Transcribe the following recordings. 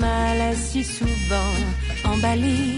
mal assis souvent emballé.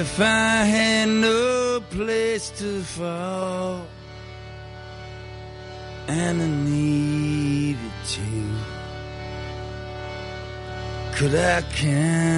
If I had no place to fall and I needed to, could I count?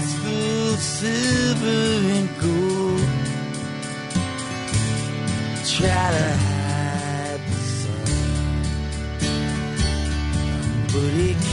eyes full of silver and gold. Try to hide the sun, but it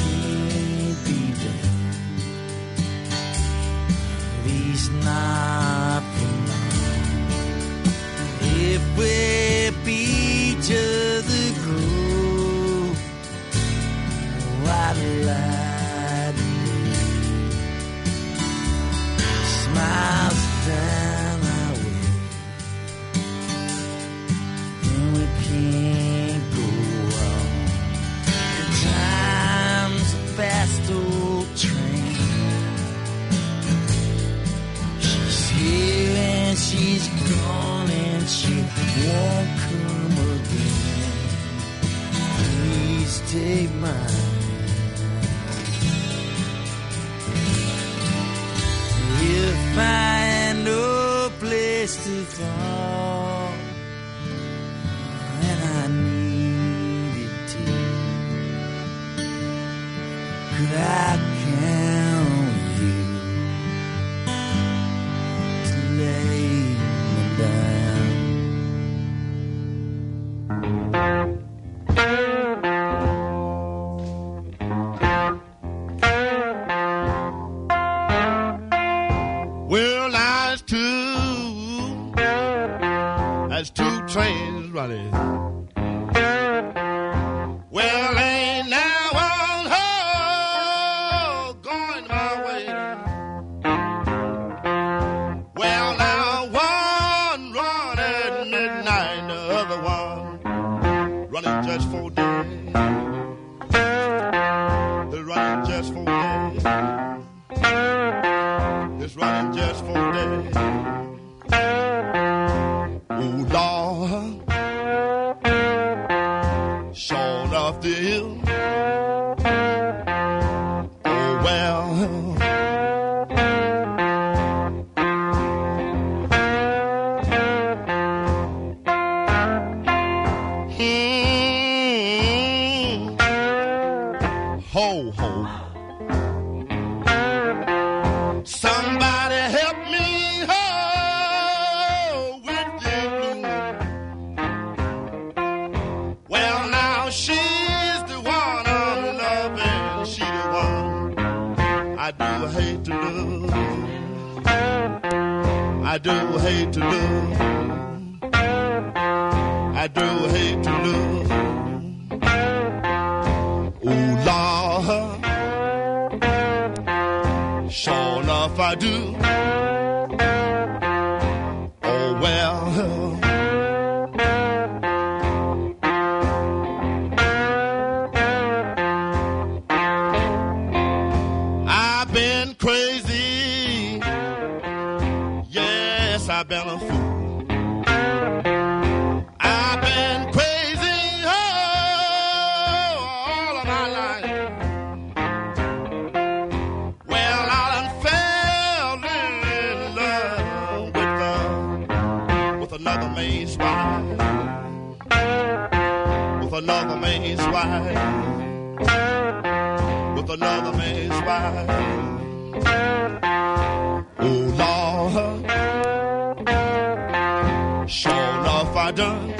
sun. Enough,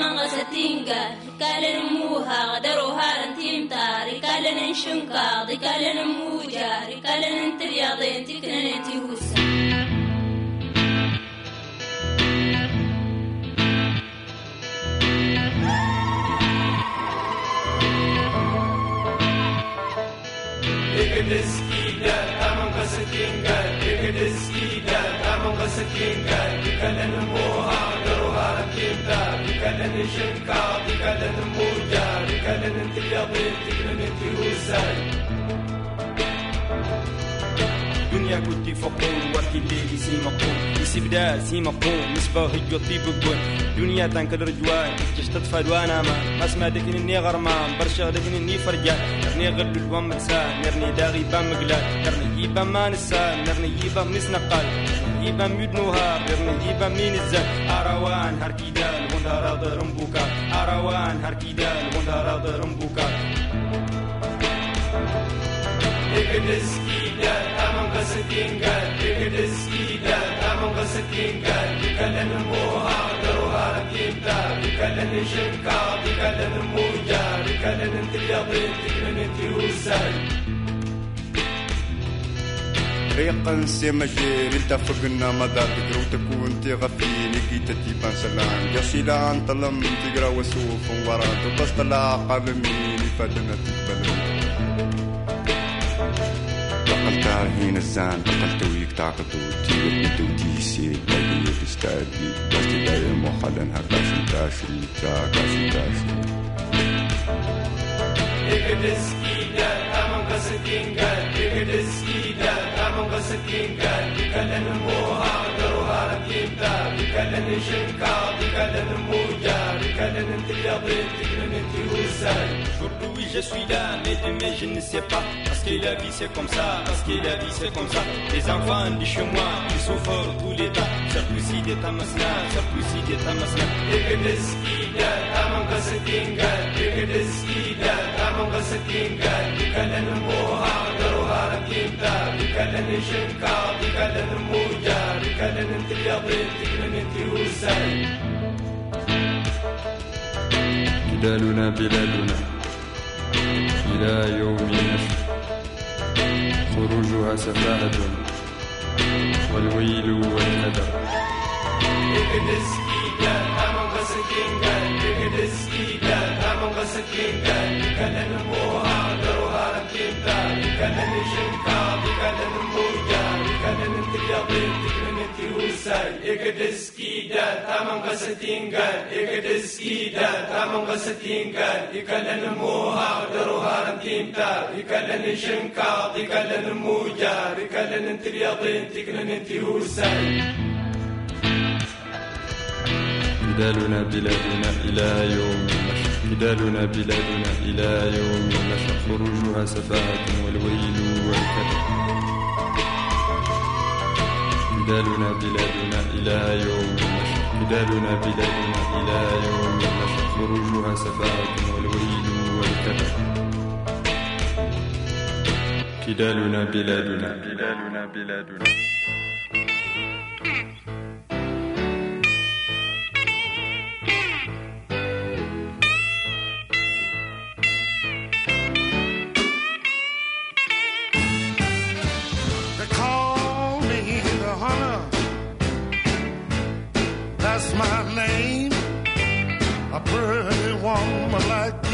نغس تينقا قال نموها غدروها انتيم تاري قال ننشنكا قال نموها. تشبه هي طيب قول دنيا تنكل رجوان تشتطفى دوانا ما. اسمع دكن إني غرمان برشا دكن إني فرجان نرني غلب الوام مكسان نرني داغي بام مقلال. نرني يبا ما نسان نرني يبا منس نقال يبا ميود نهار نرني يبا مين الزان أروان هركيدال وندار ضرم بوكا أروان هركيدال وندار ضرم بوكا إقدس كيدال أمام قسدين قال إقدس كيدال مسكين قال بك لنمو هاجر وهرتيم بك لنشم بك لنمو جارك لننت اليضيب لننت وساي ريقا سمجي التفقنا مدار تقرو تكون تغفيل كي تتيبا سلام جاسيلا انطلم تقرأ وسوف ورا تبسطلا قبل مين فاتنا تتبلم بطلت هين الزان بطلت ويك تعقد وتي وتمد وتيسي تاكل وتستعدي بس تداير محل نهار كاشي كاشي تا كاشي كاشي إكدسكي دا أمام قسكينجا إكدسكي دا أمام je suis là mais demain je ne sais pas Parce que la vie c'est comme ça, parce que la vie c'est comme ça. Les enfants de chez moi, ils souffrent tous les temps. C'est plus si de tamasna, c'est plus si de tamasna. كدالنا بلادنا إلى يوم النشر خروجها سفاهة والويل والندم Look at this evil, among us a king guy. Look at this evil, among us a king guy. Kalan moha, daro haram kinta. Kalan shinka, kalan moja. بلادنا بلادنا إلى يوم النشر. بلادنا بلادنا إلى يوم النشر. خروجها سفاهة والويل والكرب كدالنا بلادنا إلى يوم النشر. كدالنا بلادنا إلى يوم النشر. خروجها سفاهة والويل والكدر كدالنا بلادنا. كدالنا بلادنا. Pretty woman like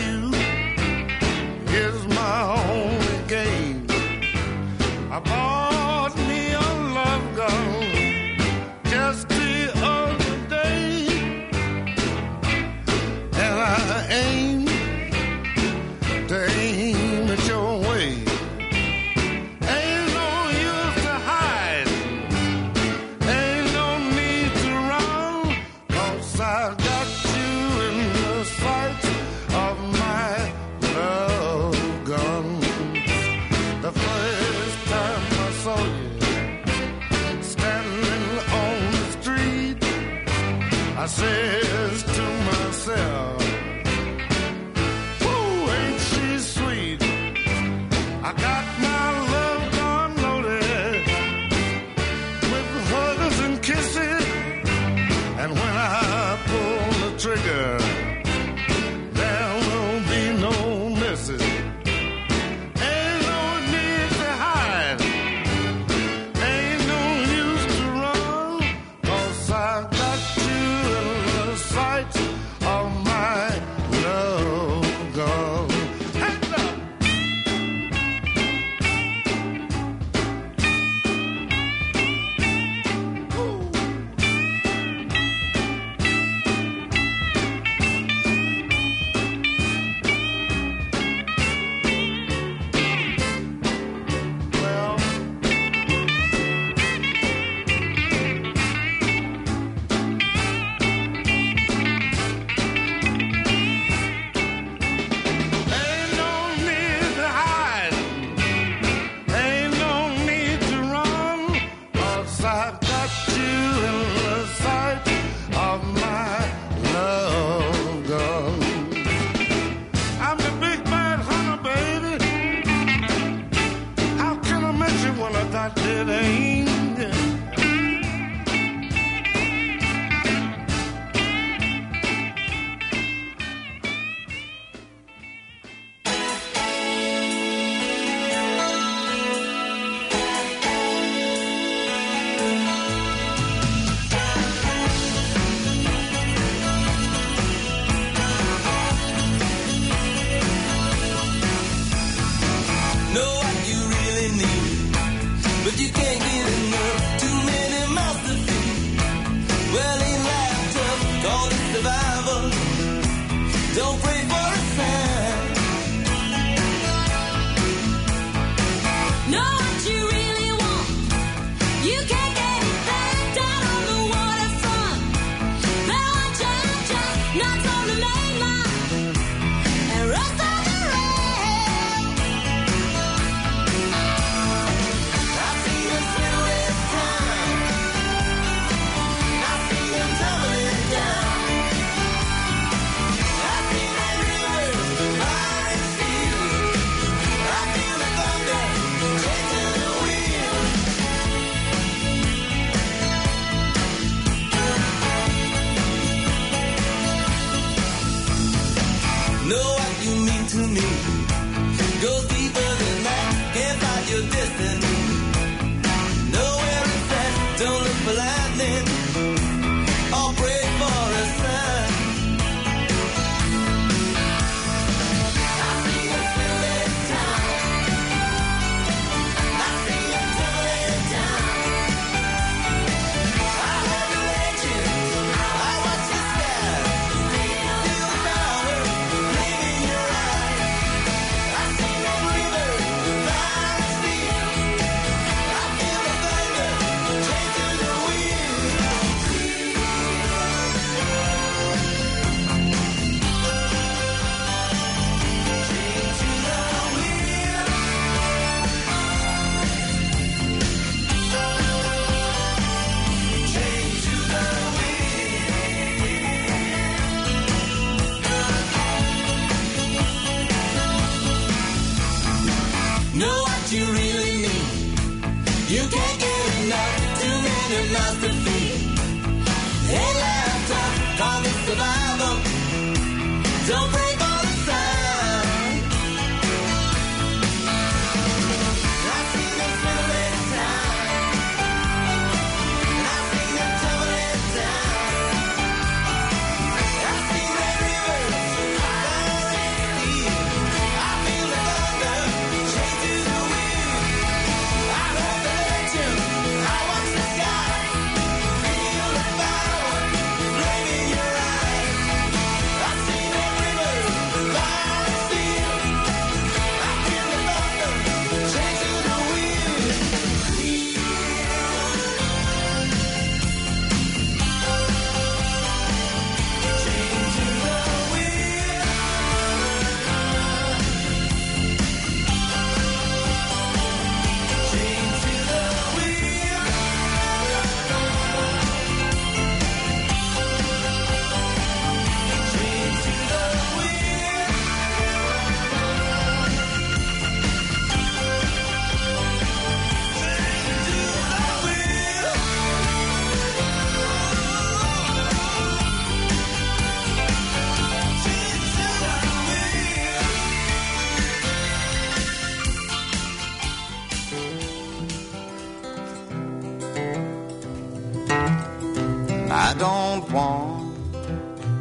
want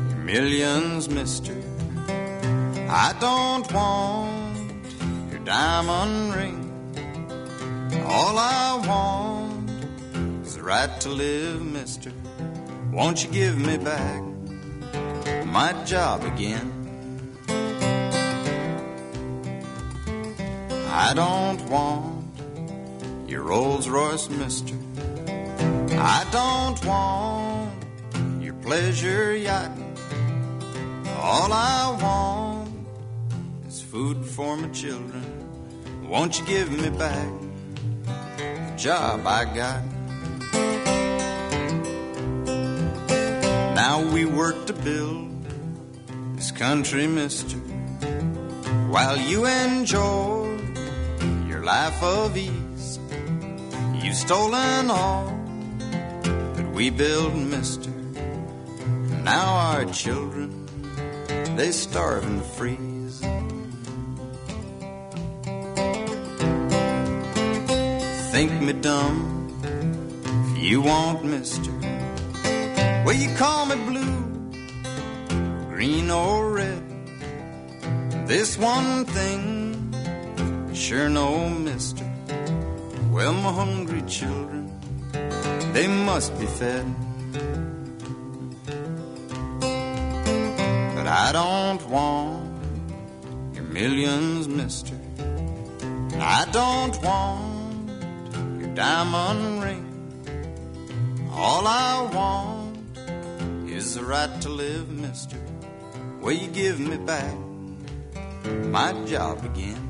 your millions, mister. I don't want your diamond ring. All I want is the right to live, mister. Won't you give me back my job again? I don't want your Rolls Royce, mister. I don't want pleasure yachting. All I want is food for my children. Won't you give me back the job I got? Now we work to build this country, mister, while you enjoy your life of ease. You've stolen all that we build, mister. Now our children, they starve and freeze. Think me dumb if you want, mister. Well, you call me blue, green or red. This one thing, sure no, mister. Well, my hungry children, they must be fed. But I don't want your millions, mister. And I don't want your diamond ring. All I want is the right to live, mister. Will you give me back my job again?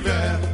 L'âme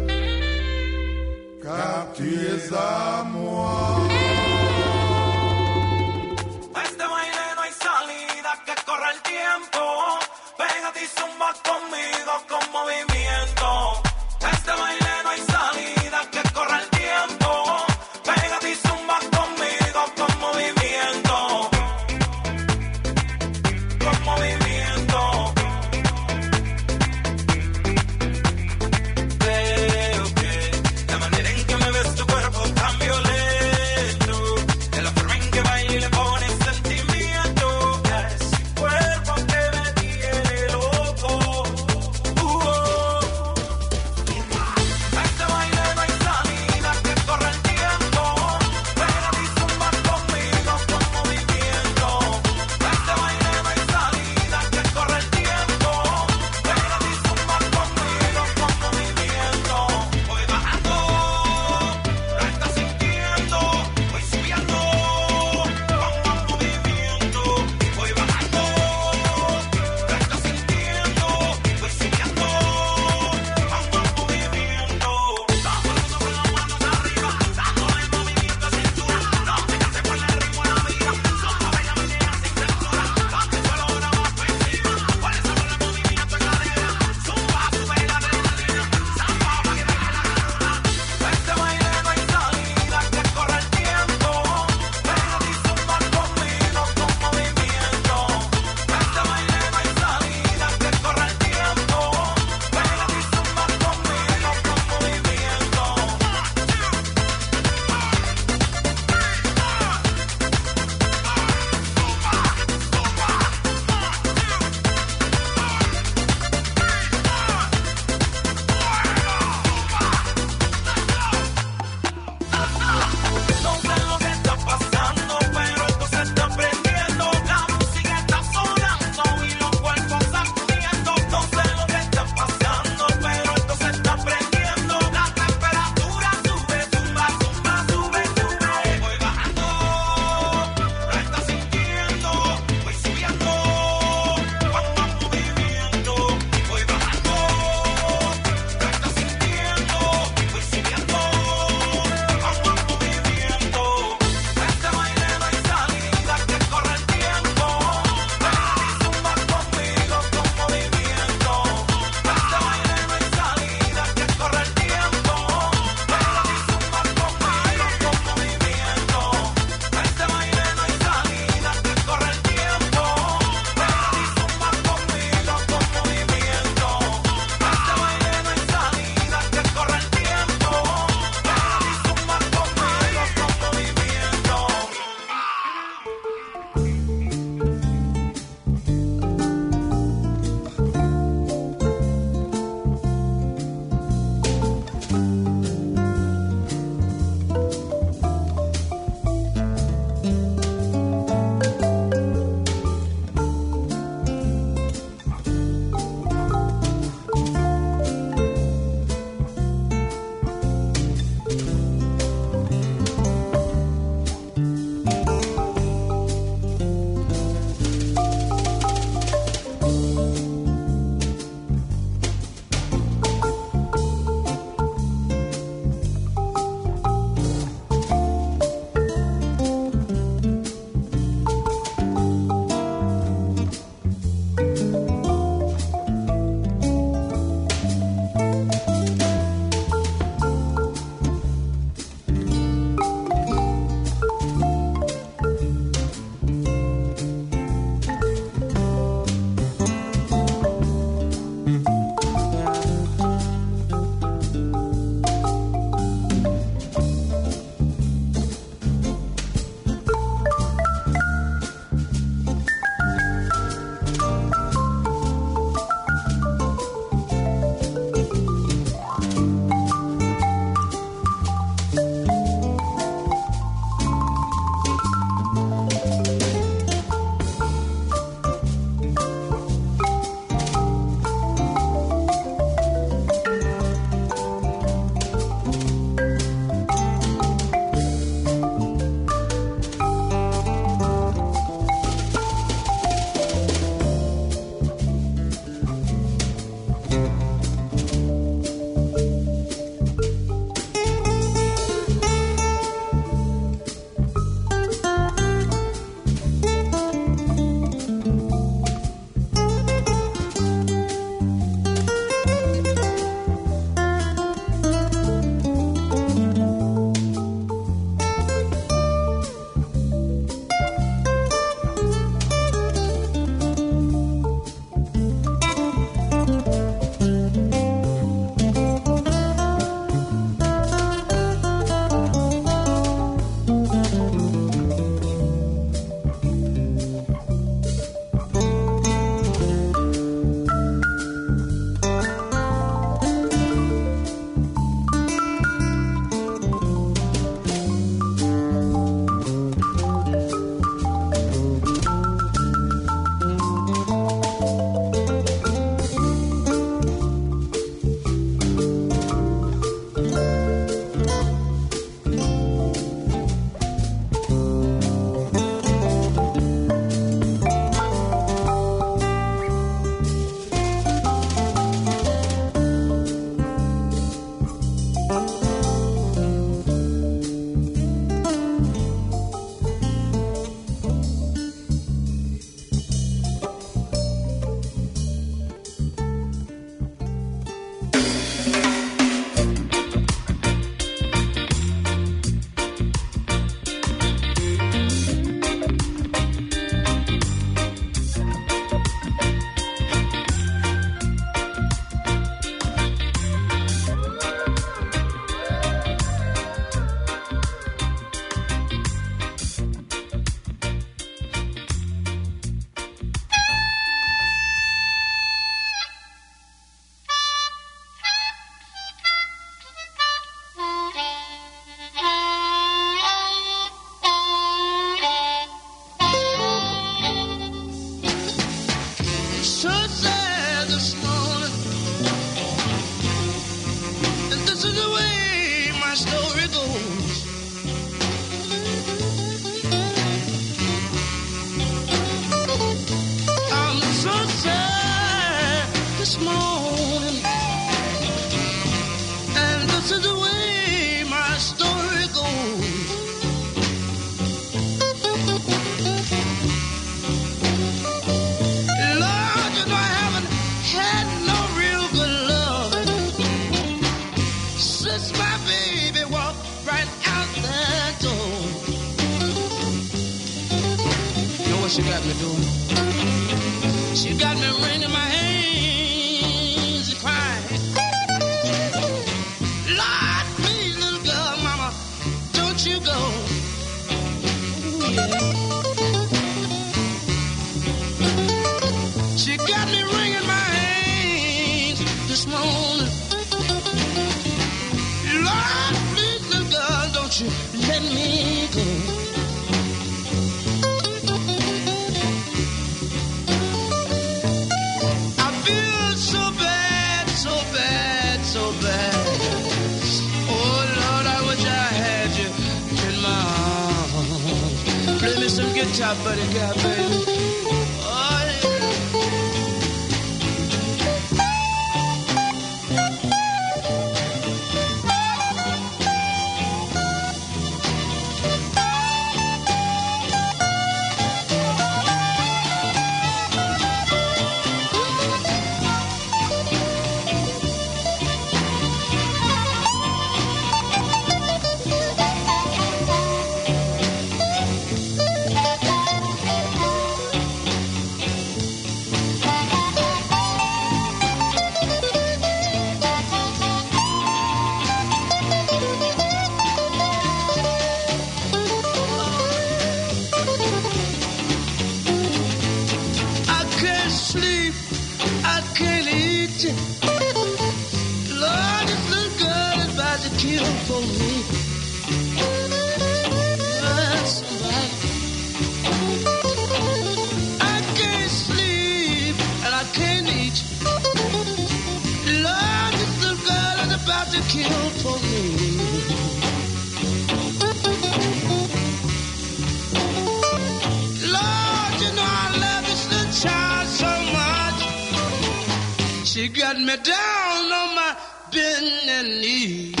She got me down on my bending knee.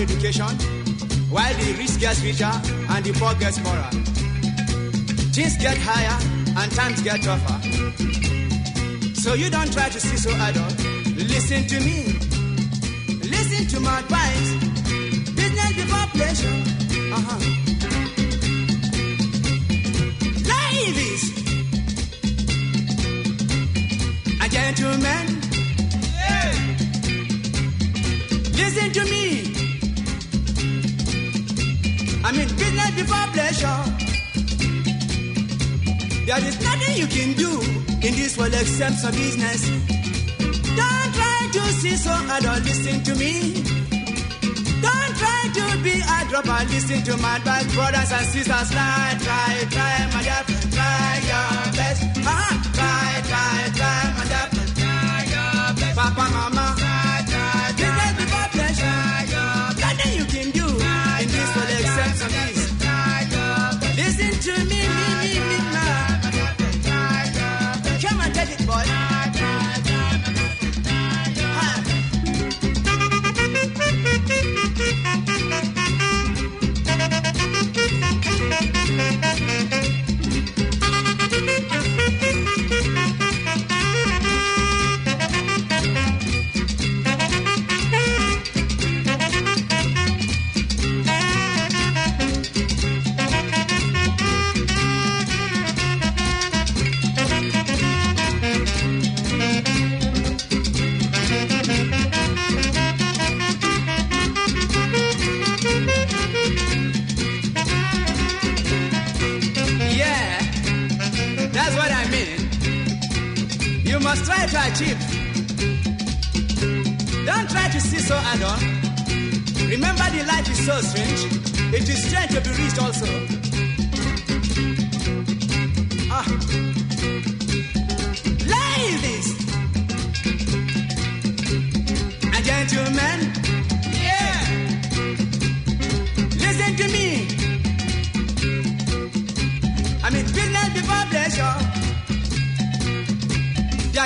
Education, while the rich gets richer and the poor gets poorer. Things get higher and times get tougher. So you don't try to see so idle. Listen to me. Listen to my advice. Business before pleasure. Uh-huh. Ladies and gentlemen, listen to me. Before pleasure. There is nothing you can do in this world except some business. Don't try to see so idle. Listen to me. Don't try to be a dropper. Listen to my advice, brothers and sisters. Try, try, try, my dear. Try your best. Uh-huh. Try, try, try, my dear. Try your best. Papa, mama. It, boy.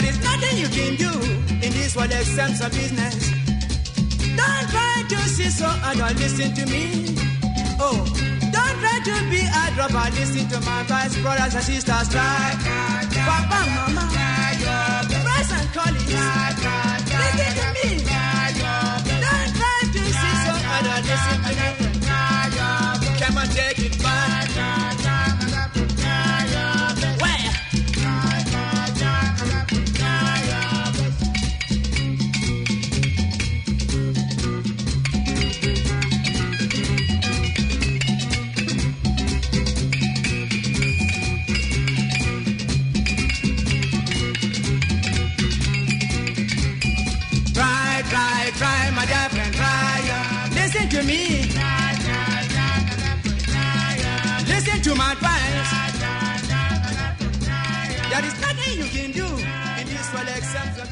There is nothing you can do in this world except some business. Don't try to see so hard or listen to me. Oh, don't try to be a dropper. Listen to my advice, brothers and sisters. Try, Papa, Mama, friends and colleagues. Listen to me. Don't try to see so hard or listen to me. Come on, take it back. You. In world except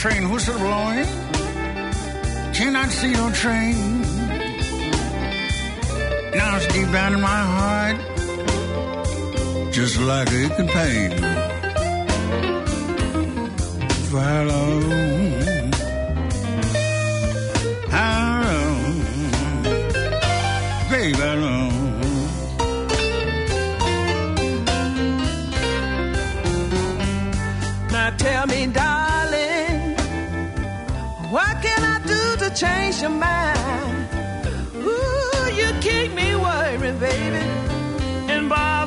train whistle blowing. Cannot see your train. Now it's deep down in my heart, just like it can pain. Oh, how long? How long? Baby, how long? Now tell me, darling. change your mind. Ooh, you keep me worrying, baby. And by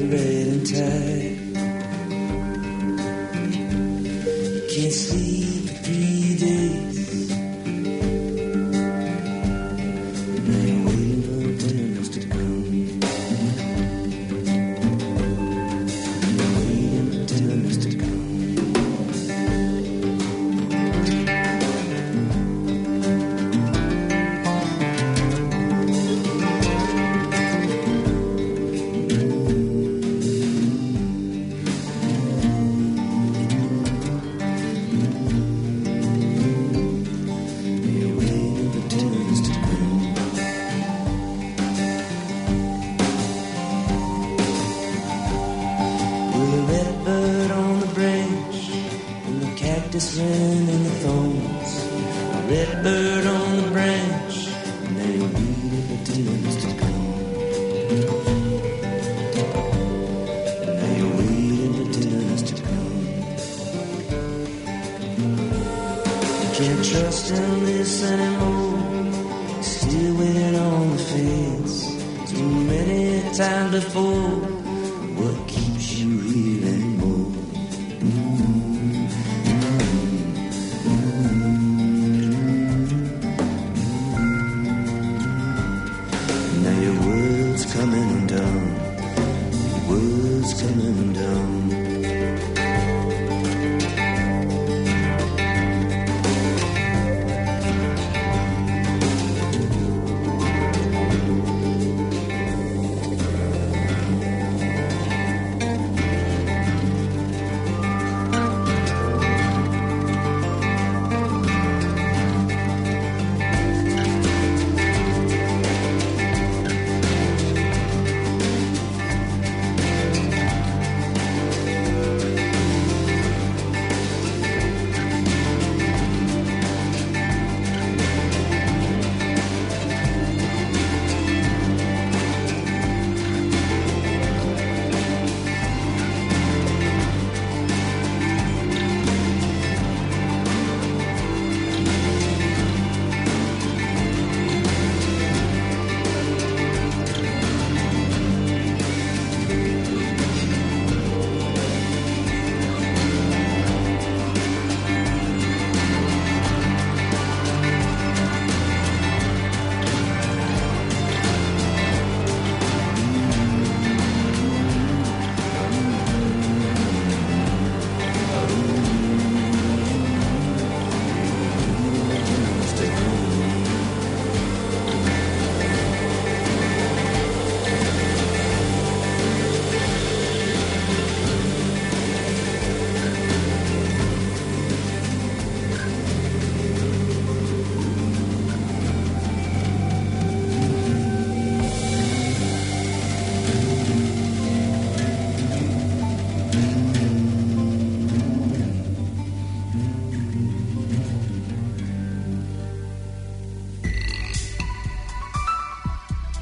for peace.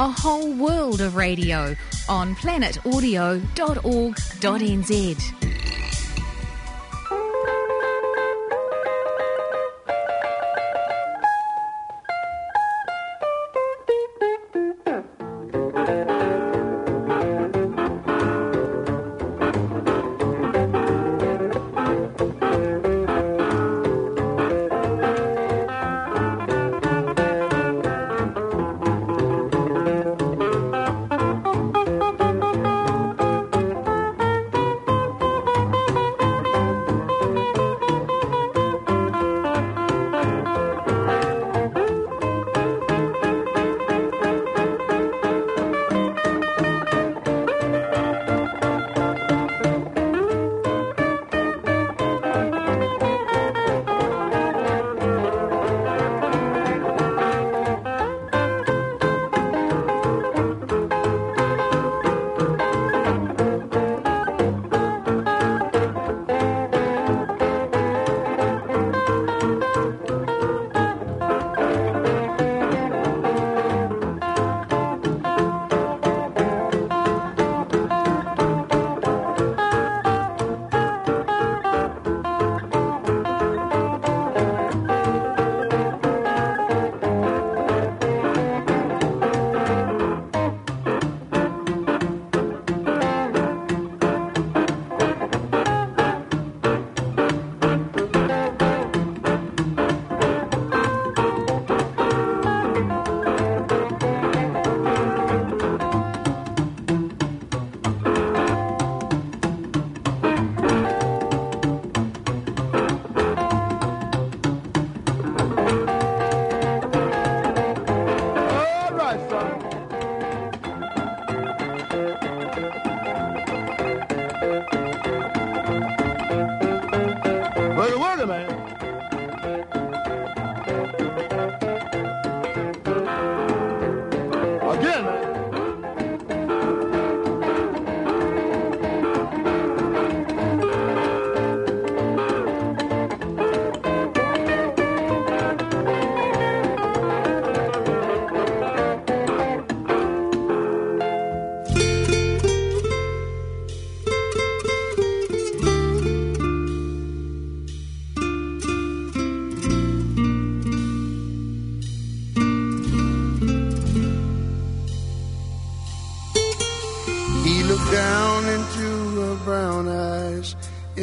A whole world of radio on planetaudio.org.nz.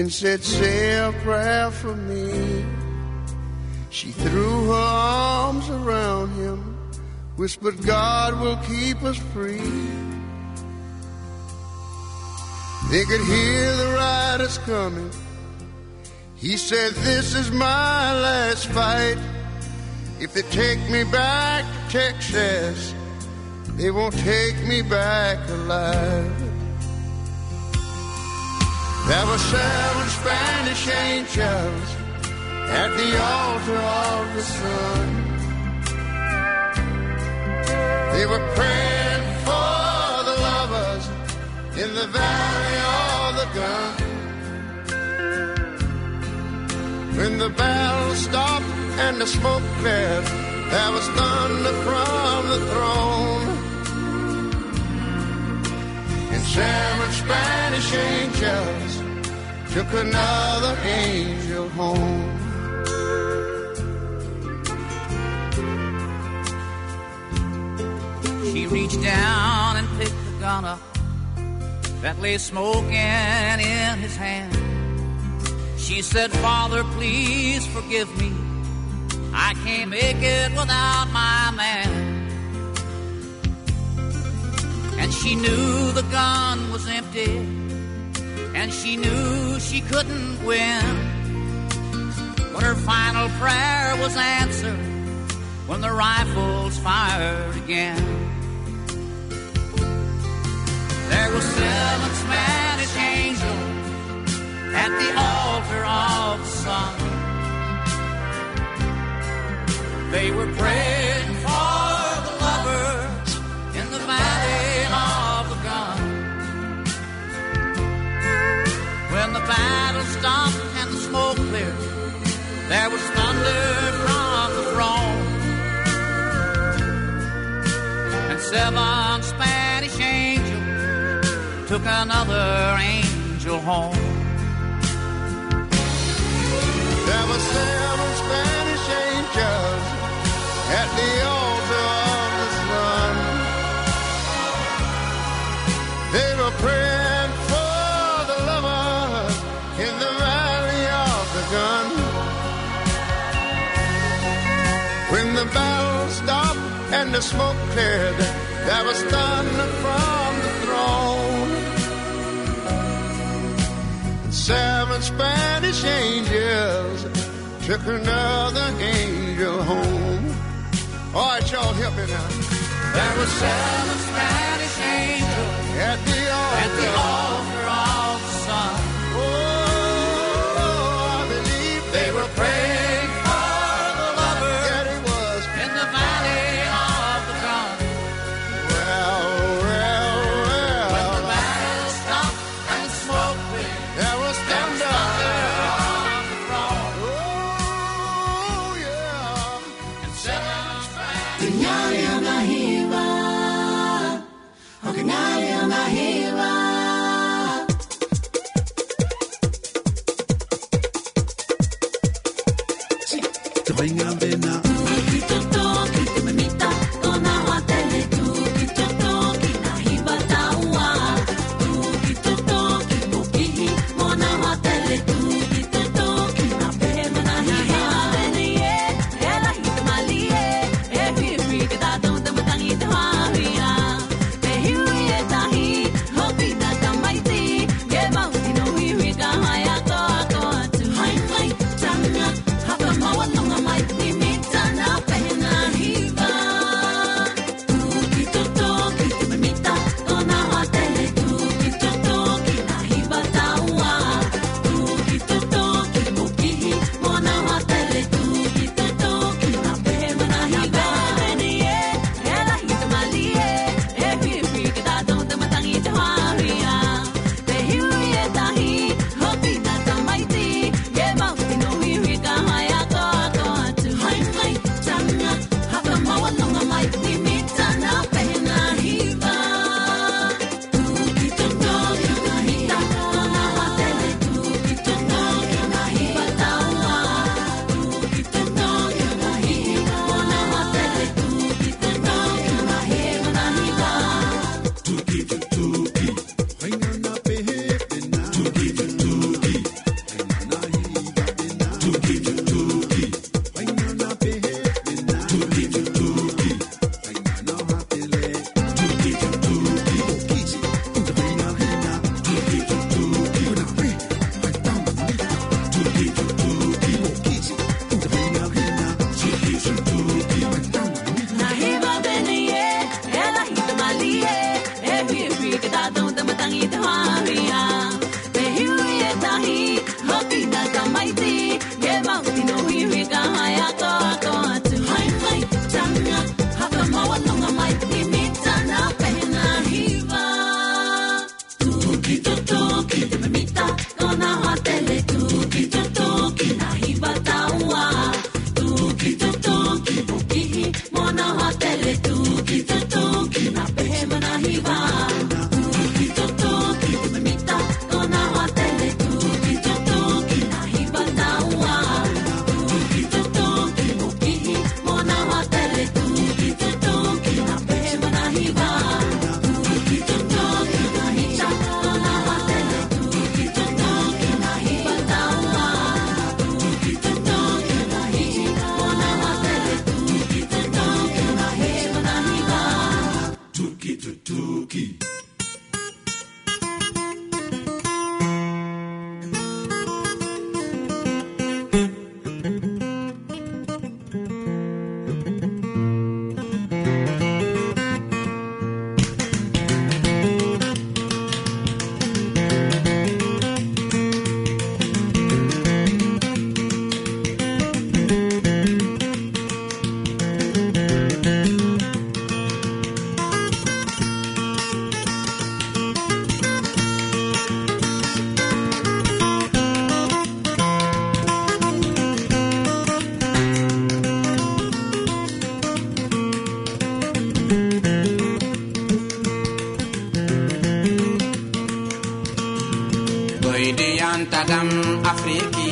and said, Say a prayer for me. She threw her arms around him, whispered, God will keep us free. They could hear the riders coming. He said, This is my last fight. If they take me back to Texas, they won't take me back alive. There were seven Spanish angels at the altar of the sun. They were praying for the lovers in the valley of the gun. When the battle stopped and the smoke cleared, there was thunder from the throne. And seven Spanish angels took another angel home. She reached down and picked the gun up that lay smoking in his hand. She said, Father, please forgive me. I can't make it without my man. And she knew the gun was empty, and she knew she couldn't win. But her final prayer was answered when the rifles fired again. There were seven Spanish angels at the altar of the sun. They were praying for When the battle stopped and the smoke cleared, there was thunder from the throne. And seven Spanish angels took another angel home. There were seven Spanish angels at the smoke cleared, there was thunder from the throne. Seven Spanish angels took another angel home. All right, y'all, help me now. There were seven Spanish angels at the altar, at the altar goydiyantadam afrikije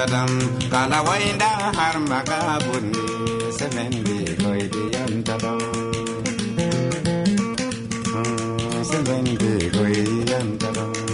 sadam kana wainda har maga bunni semende koi diyan tado hmm, semende koi diyan tado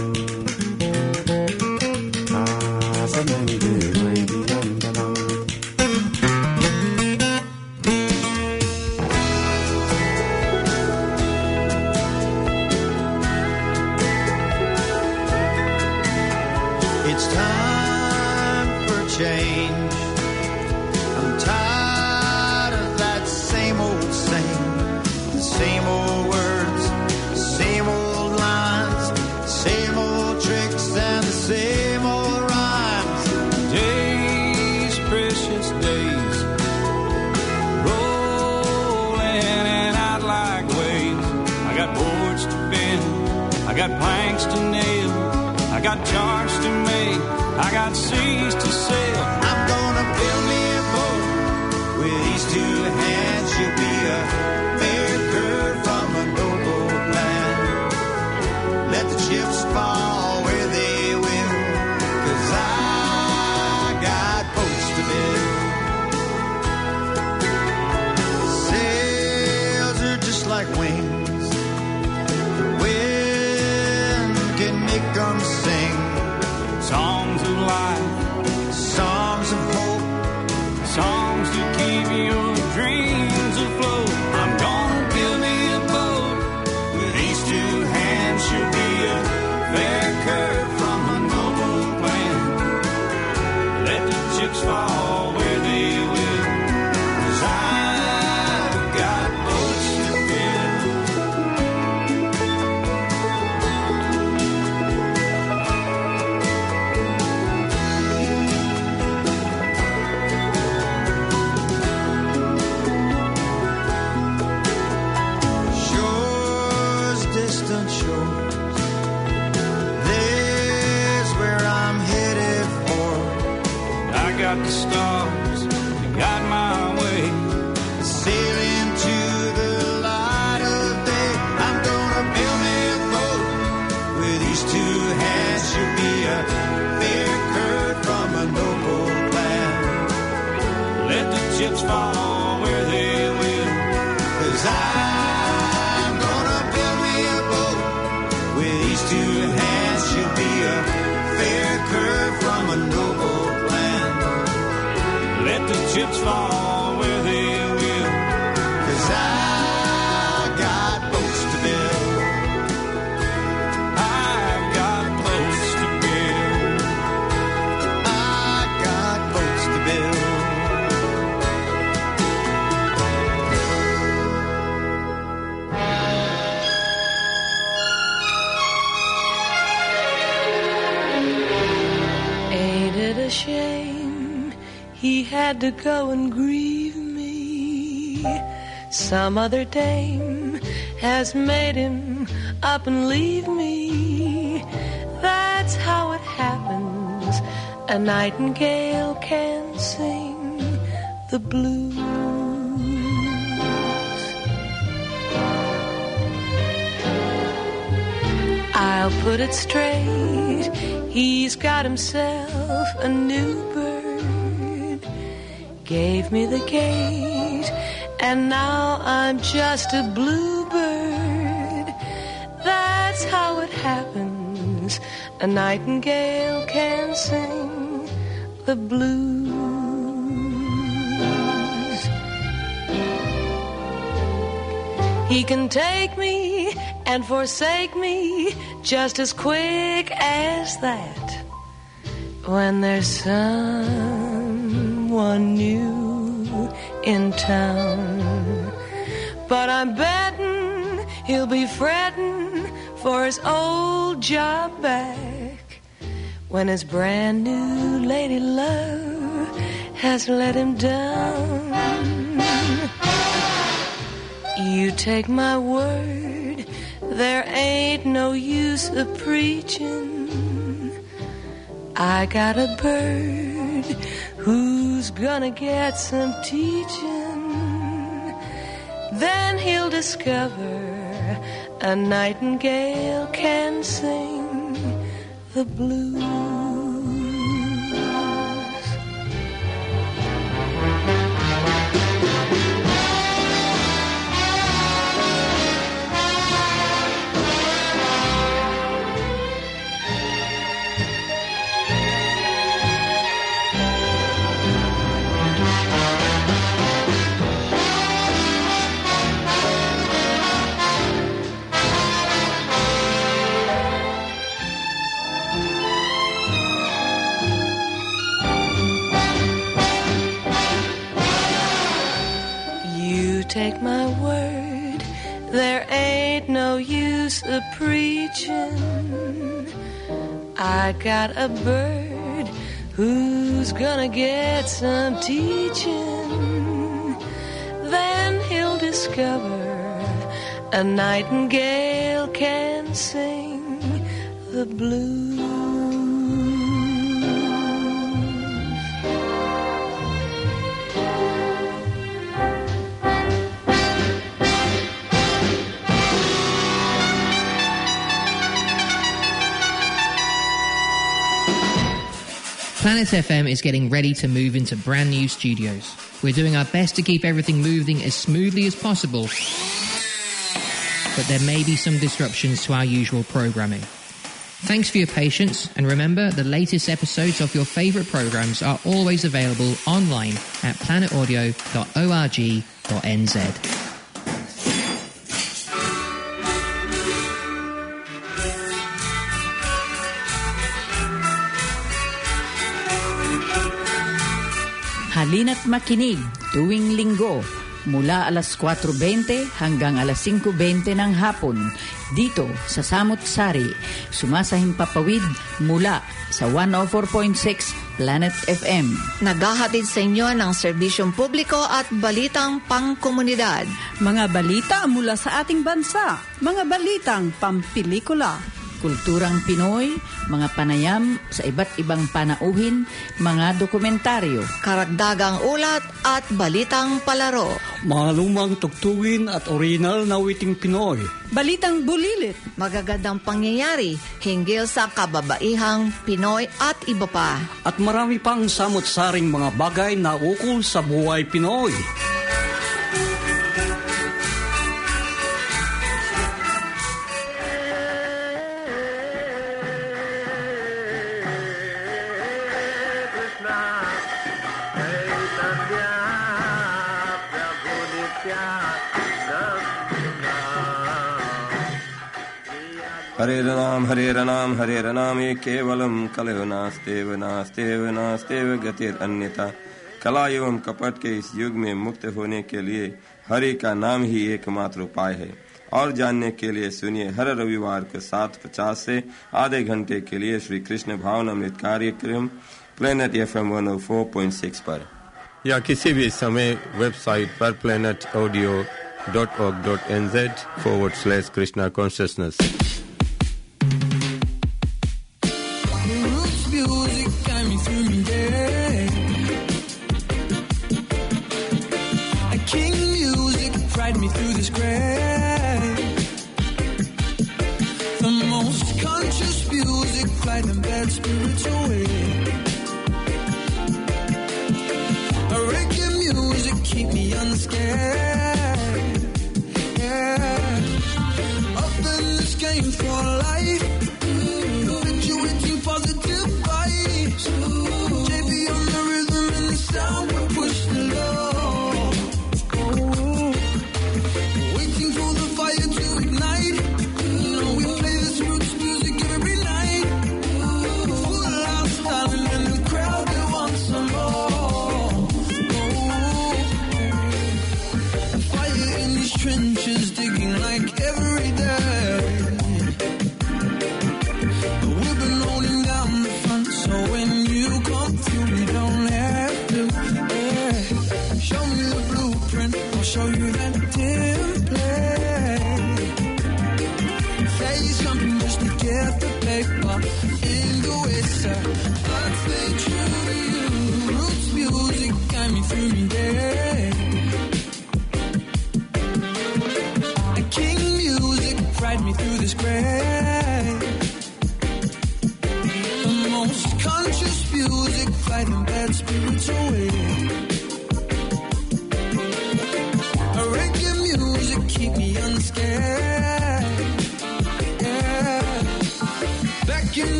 go and grieve me. Some other dame has made him up and leave me. That's how it happens. A nightingale can sing the blues. I'll put it straight. He's got himself a new gave me the gate, and now I'm just a bluebird. That's how it happens. A nightingale can sing the blues. He can take me and forsake me just as quick as that when there's sun someone new in town. But I'm betting he'll be fretting for his old job back when his brand new lady love has let him down. You take my word, there ain't no use of preaching. I got a bird who's gonna get some teaching. Then he'll discover a nightingale can sing the blues. Take my word, there ain't no use of preaching. I got a bird who's gonna get some teaching. Then he'll discover a nightingale can sing the blues. Planet FM is getting ready to move into brand new studios. We're doing our best to keep everything moving as smoothly as possible, but there may be some disruptions to our usual programming. Thanks for your patience, and remember the latest episodes of your favorite programs are always available online at planetaudio.org.nz. Halina't makinig tuwing linggo mula alas 4.20 hanggang alas 5.20 ng hapon dito sa Samut Sari, sumasahing papawid mula sa 104.6 Planet FM. Naghahatid sa inyo ng serbisyong publiko at balitang pangkomunidad. Mga balita mula sa ating bansa, mga balitang pampelikula, Kulturang Pinoy, mga panayam sa iba't ibang panauhin, mga dokumentaryo. Karagdagang ulat at balitang palaro. Mga lumang tugtugin at original na witing Pinoy. Balitang bulilit. Magagandang pangyayari hinggil sa kababaihang Pinoy at iba pa. At marami pang samot-saring mga bagay na ukol sa buhay Pinoy. हरे नाम हरे नाम हरे नाम ये केवलम कलयो नास्तेव नास्तेव नास्तेव गतिर अन्यथा। कला एवं कपट के इस युग में मुक्त होने के लिए हरि का नाम ही एकमात्र उपाय है। और जानने के लिए सुनिए हर रविवार को सात पचास से आधे घंटे के लिए श्री कृष्ण भावनामृत कार्यक्रम Planet F M one four point six पर। या किसी भी समय वेबसाइट पर Planet audio dot org dot N Z forward slash Krishna consciousness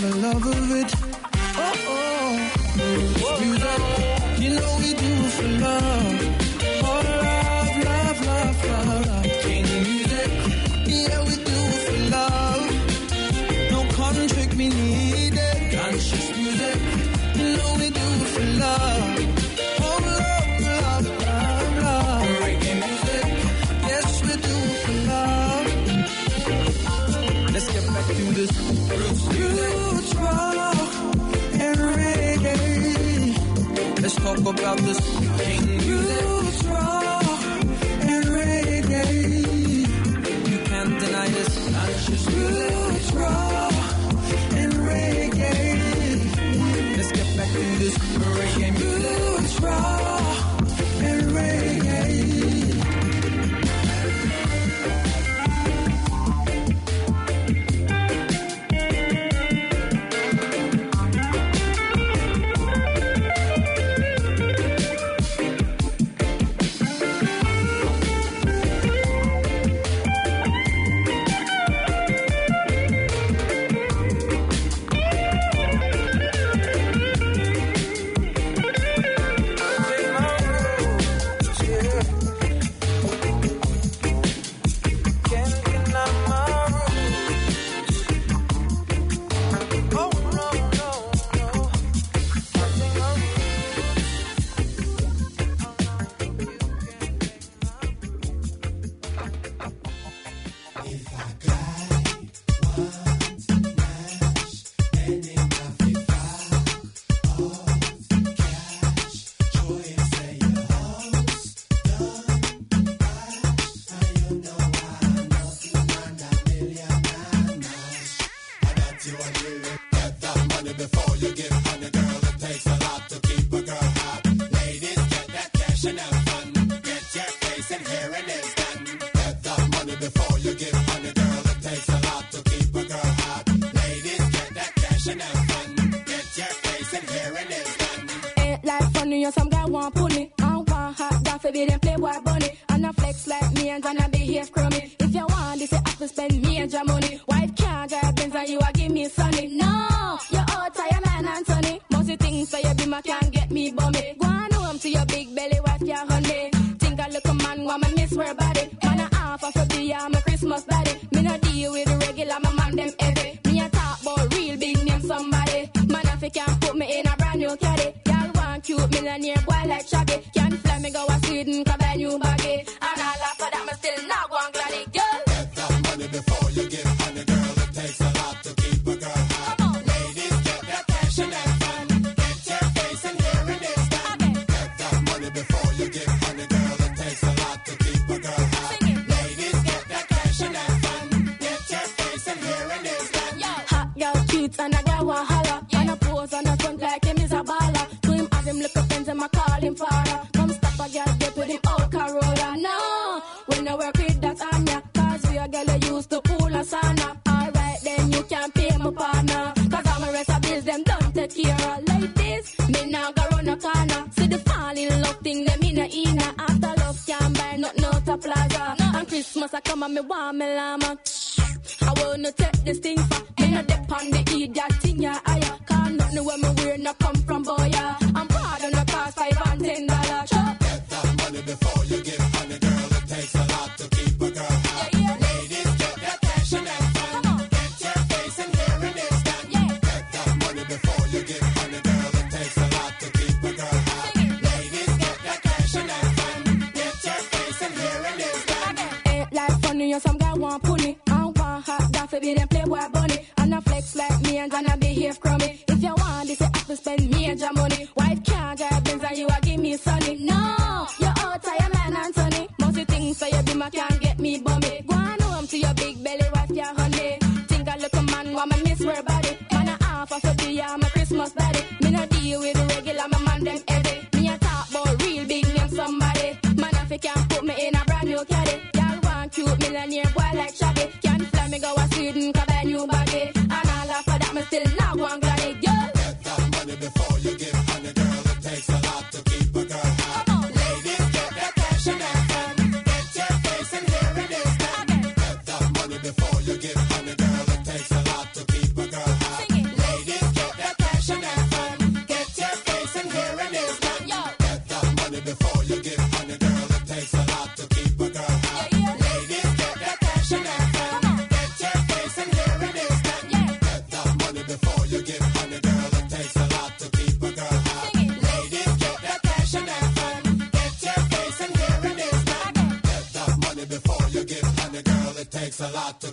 the love of it. About this king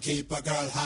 keep a girl hot.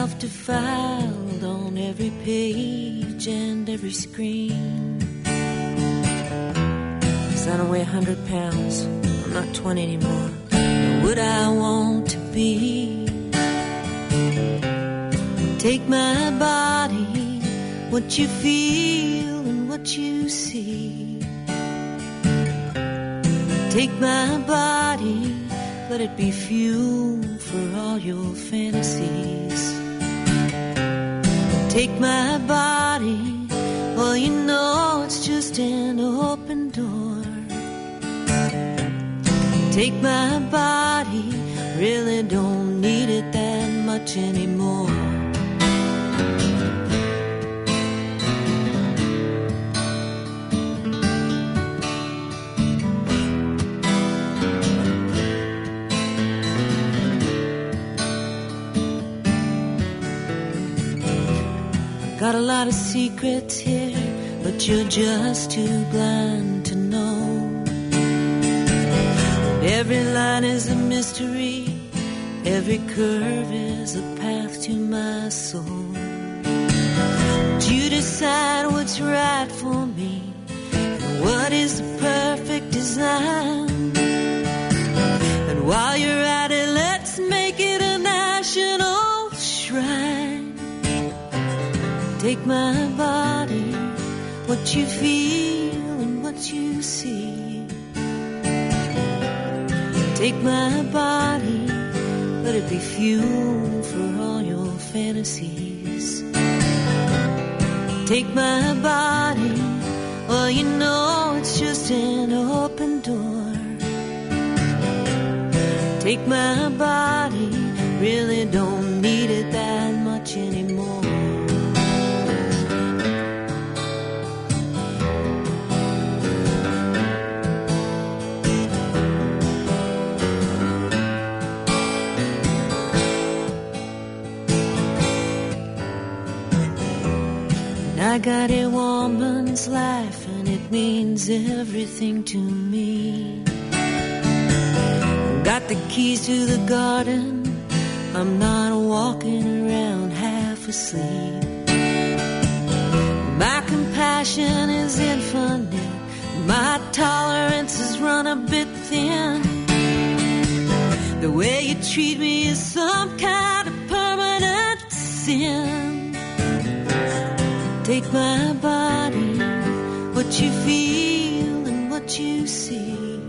Myself defiled on every page and every screen. Cause I don't weigh a hundred pounds. I'm not 20 anymore. Nor would I want to be? Take my body, what you feel and what you see. Take my body, let it be fuel for all your fantasies. Take my body, well, you know it's just an open door. Take my body, really don't need it that much anymore. Got a lot of secrets here, but you're just too blind to know. Every line is a mystery, every curve is a path to my soul. But you decide what's right for me, what is the perfect design. Take my body, what you feel and what you see. Take my body, let it be fuel for all your fantasies. Take my body, well, you know it's just an open door. Take my body, really don't I got a woman's life and it means everything to me. Got the keys to the garden. I'm not walking around half asleep. My compassion is infinite. My tolerance has run a bit thin. The way you treat me is some kind of permanent sin. Take my body, what you feel and what you see.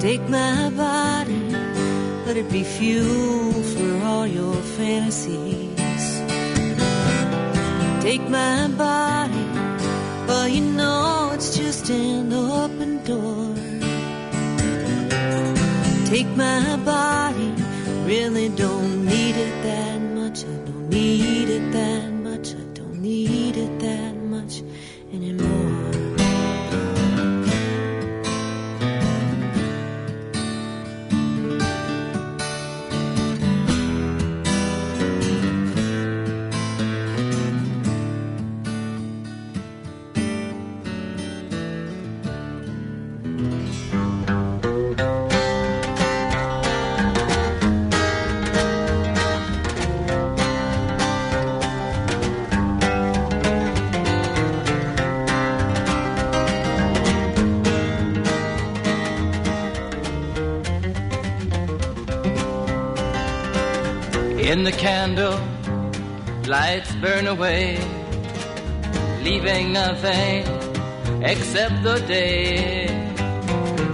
Take my body, let it be fuel for all your fantasies. Take my body, well, you know it's just an open door. Take my body, really don't need burn away, leaving nothing except the day.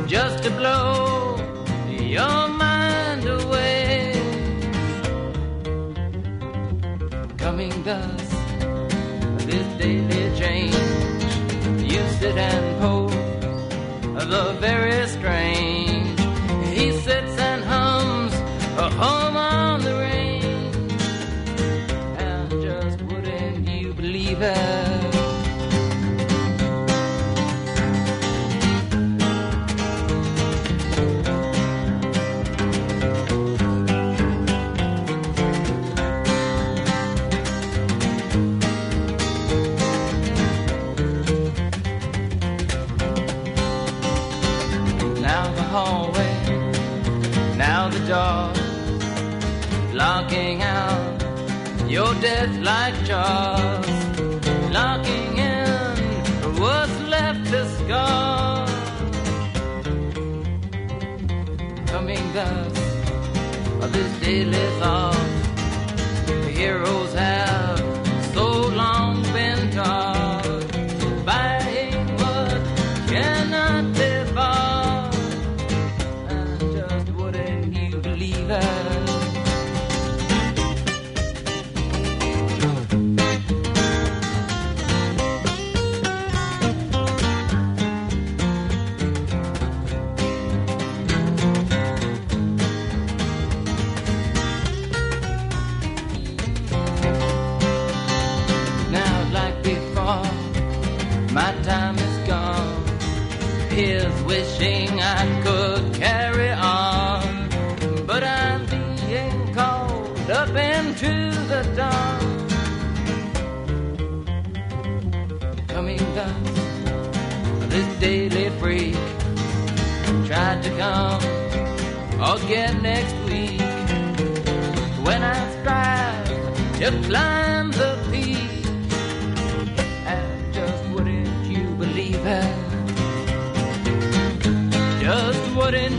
Just to blow your mind away. Coming thus, this daily change. You sit and pose the very death like jaws, locking in what's left to scar. Coming thus this daily thought, the heroes have come again next week when I strive to climb the peak. And just wouldn't you believe it? Just wouldn't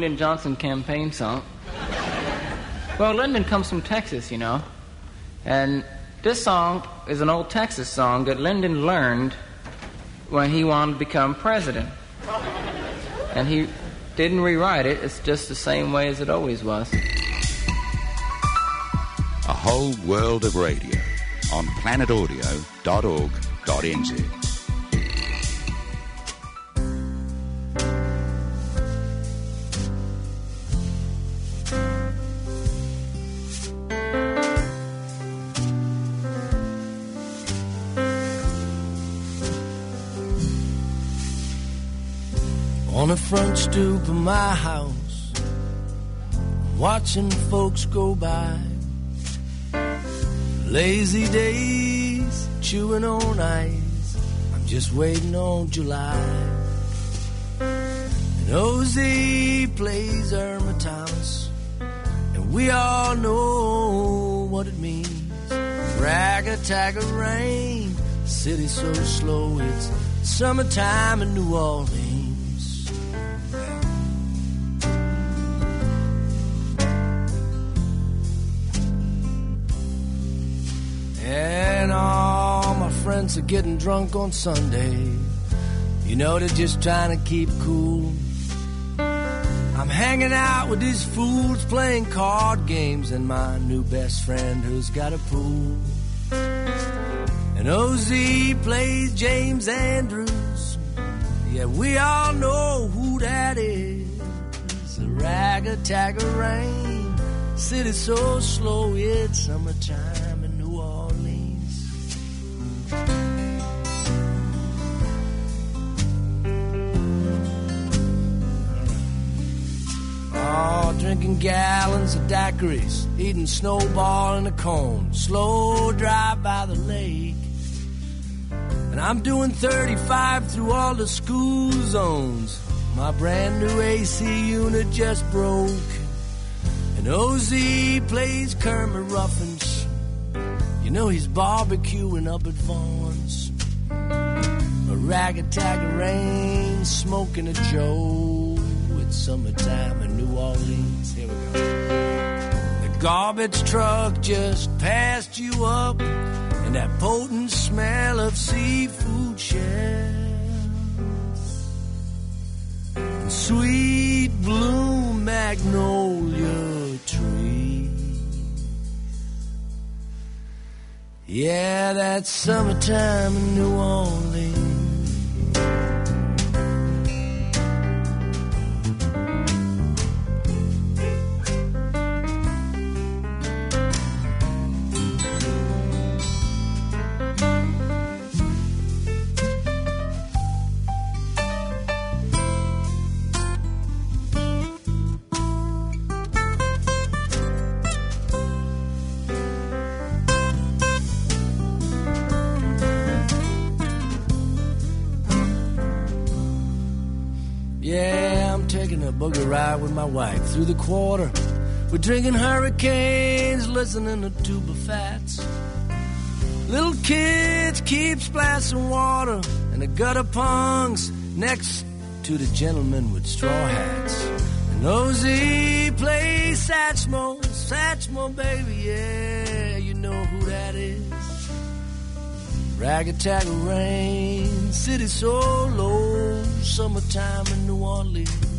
Lyndon Johnson campaign song. Well, Lyndon comes from Texas, you know. And this song is an old Texas song that Lyndon learned when he wanted to become president. And he didn't rewrite it, it's just the same way as it always was. A whole world of radio on planetaudio.org.nz. stoop of my house, watching folks go by. Lazy days, chewing on ice. I'm just waiting on July. And OZ plays Irma Thomas, and we all know what it means. Ragga tagga rain, city so slow, it's summertime in New Orleans. Friends are getting drunk on Sunday. You know, they're just trying to keep cool. I'm hanging out with these fools playing card games and my new best friend who's got a pool. And OZ plays James Andrews. Yeah, we all know who that is. It's a ragga tagga rain. City so slow, it's summertime gallons of daiquiris, eating snowball in a cone, slow drive by the lake. And I'm doing 35 through all the school zones. My brand new AC unit just broke. And OZ plays Kermit Ruffins. You know he's barbecuing up at Vaughn's. A ragged tag of rain, smoking a Joe. It's summertime Orleans. Here we go. The garbage truck just passed you up, and that potent smell of seafood shells. And sweet bloom magnolia tree. Yeah, that's summertime in New Orleans. Through the quarter. We're drinking hurricanes, listening to tuba fats. Little kids keep splashing water, and the gutter punks next to the gentlemen with straw hats. And Nosy plays Satchmo, Satchmo, baby, yeah, you know who that is. Rag-a-tag rain, city so low, summertime in New Orleans.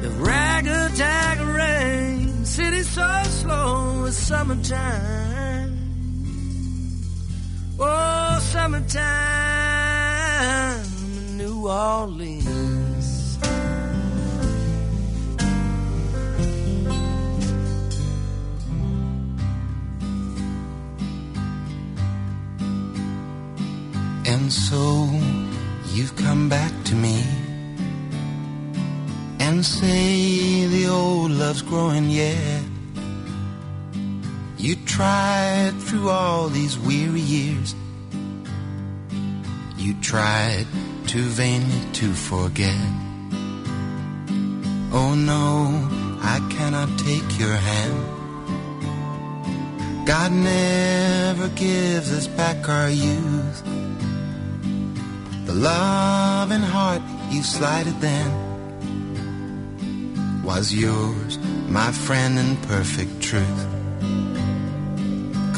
The rag-a-tag rain, city so slow, it's summertime. Oh, summertime in New Orleans. And so you've come back to me say the old love's growing yet. You tried through all these weary years. You tried too vainly to forget. Oh no, I cannot take your hand. God never gives us back our youth. The love and heart you slighted then was yours, my friend in perfect truth.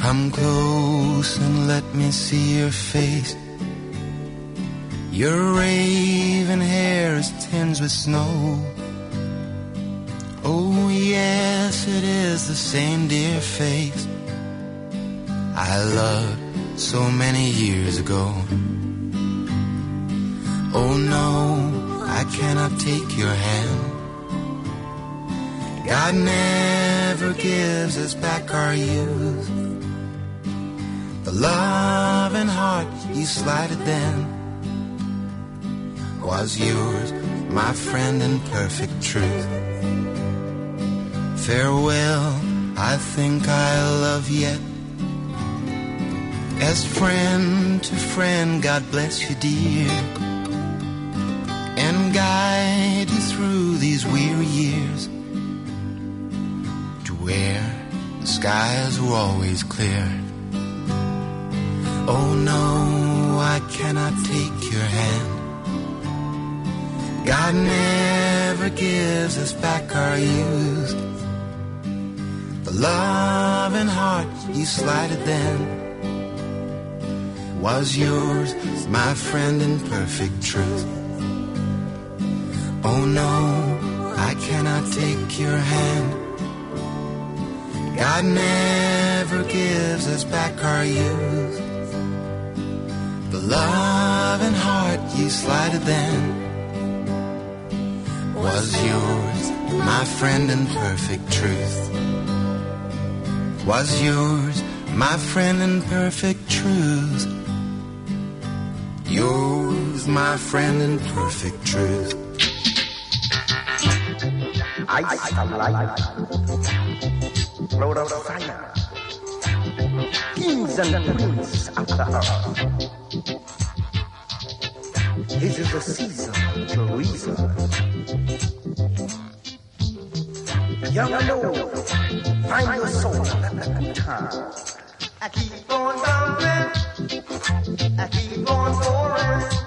Come close and let me see your face. Your raven hair is tinged with snow. Oh, yes, it is the same dear face I loved so many years ago. Oh no, I cannot take your hand. God never gives us back our youth. The love and heart you slighted then was yours, my friend in perfect truth. Farewell, I think I love yet. As friend to friend, God bless you, dear and guide you through these weary years where the skies were always clear. Oh no, I cannot take your hand. God never gives us back our youth. The love and heart you slighted then was yours, my friend in perfect truth. Oh no, I cannot take your hand. God never gives us back our youth. The love and heart you slighted then was yours, my friend in perfect truth. Was yours, my friend in perfect truth. Yours, my friend in perfect truth. Ice light, Lord of fire, kings and queens of the earth. This is the season to reason. Young and old, find your soul at the time. I keep on bouncing, I keep on soaring.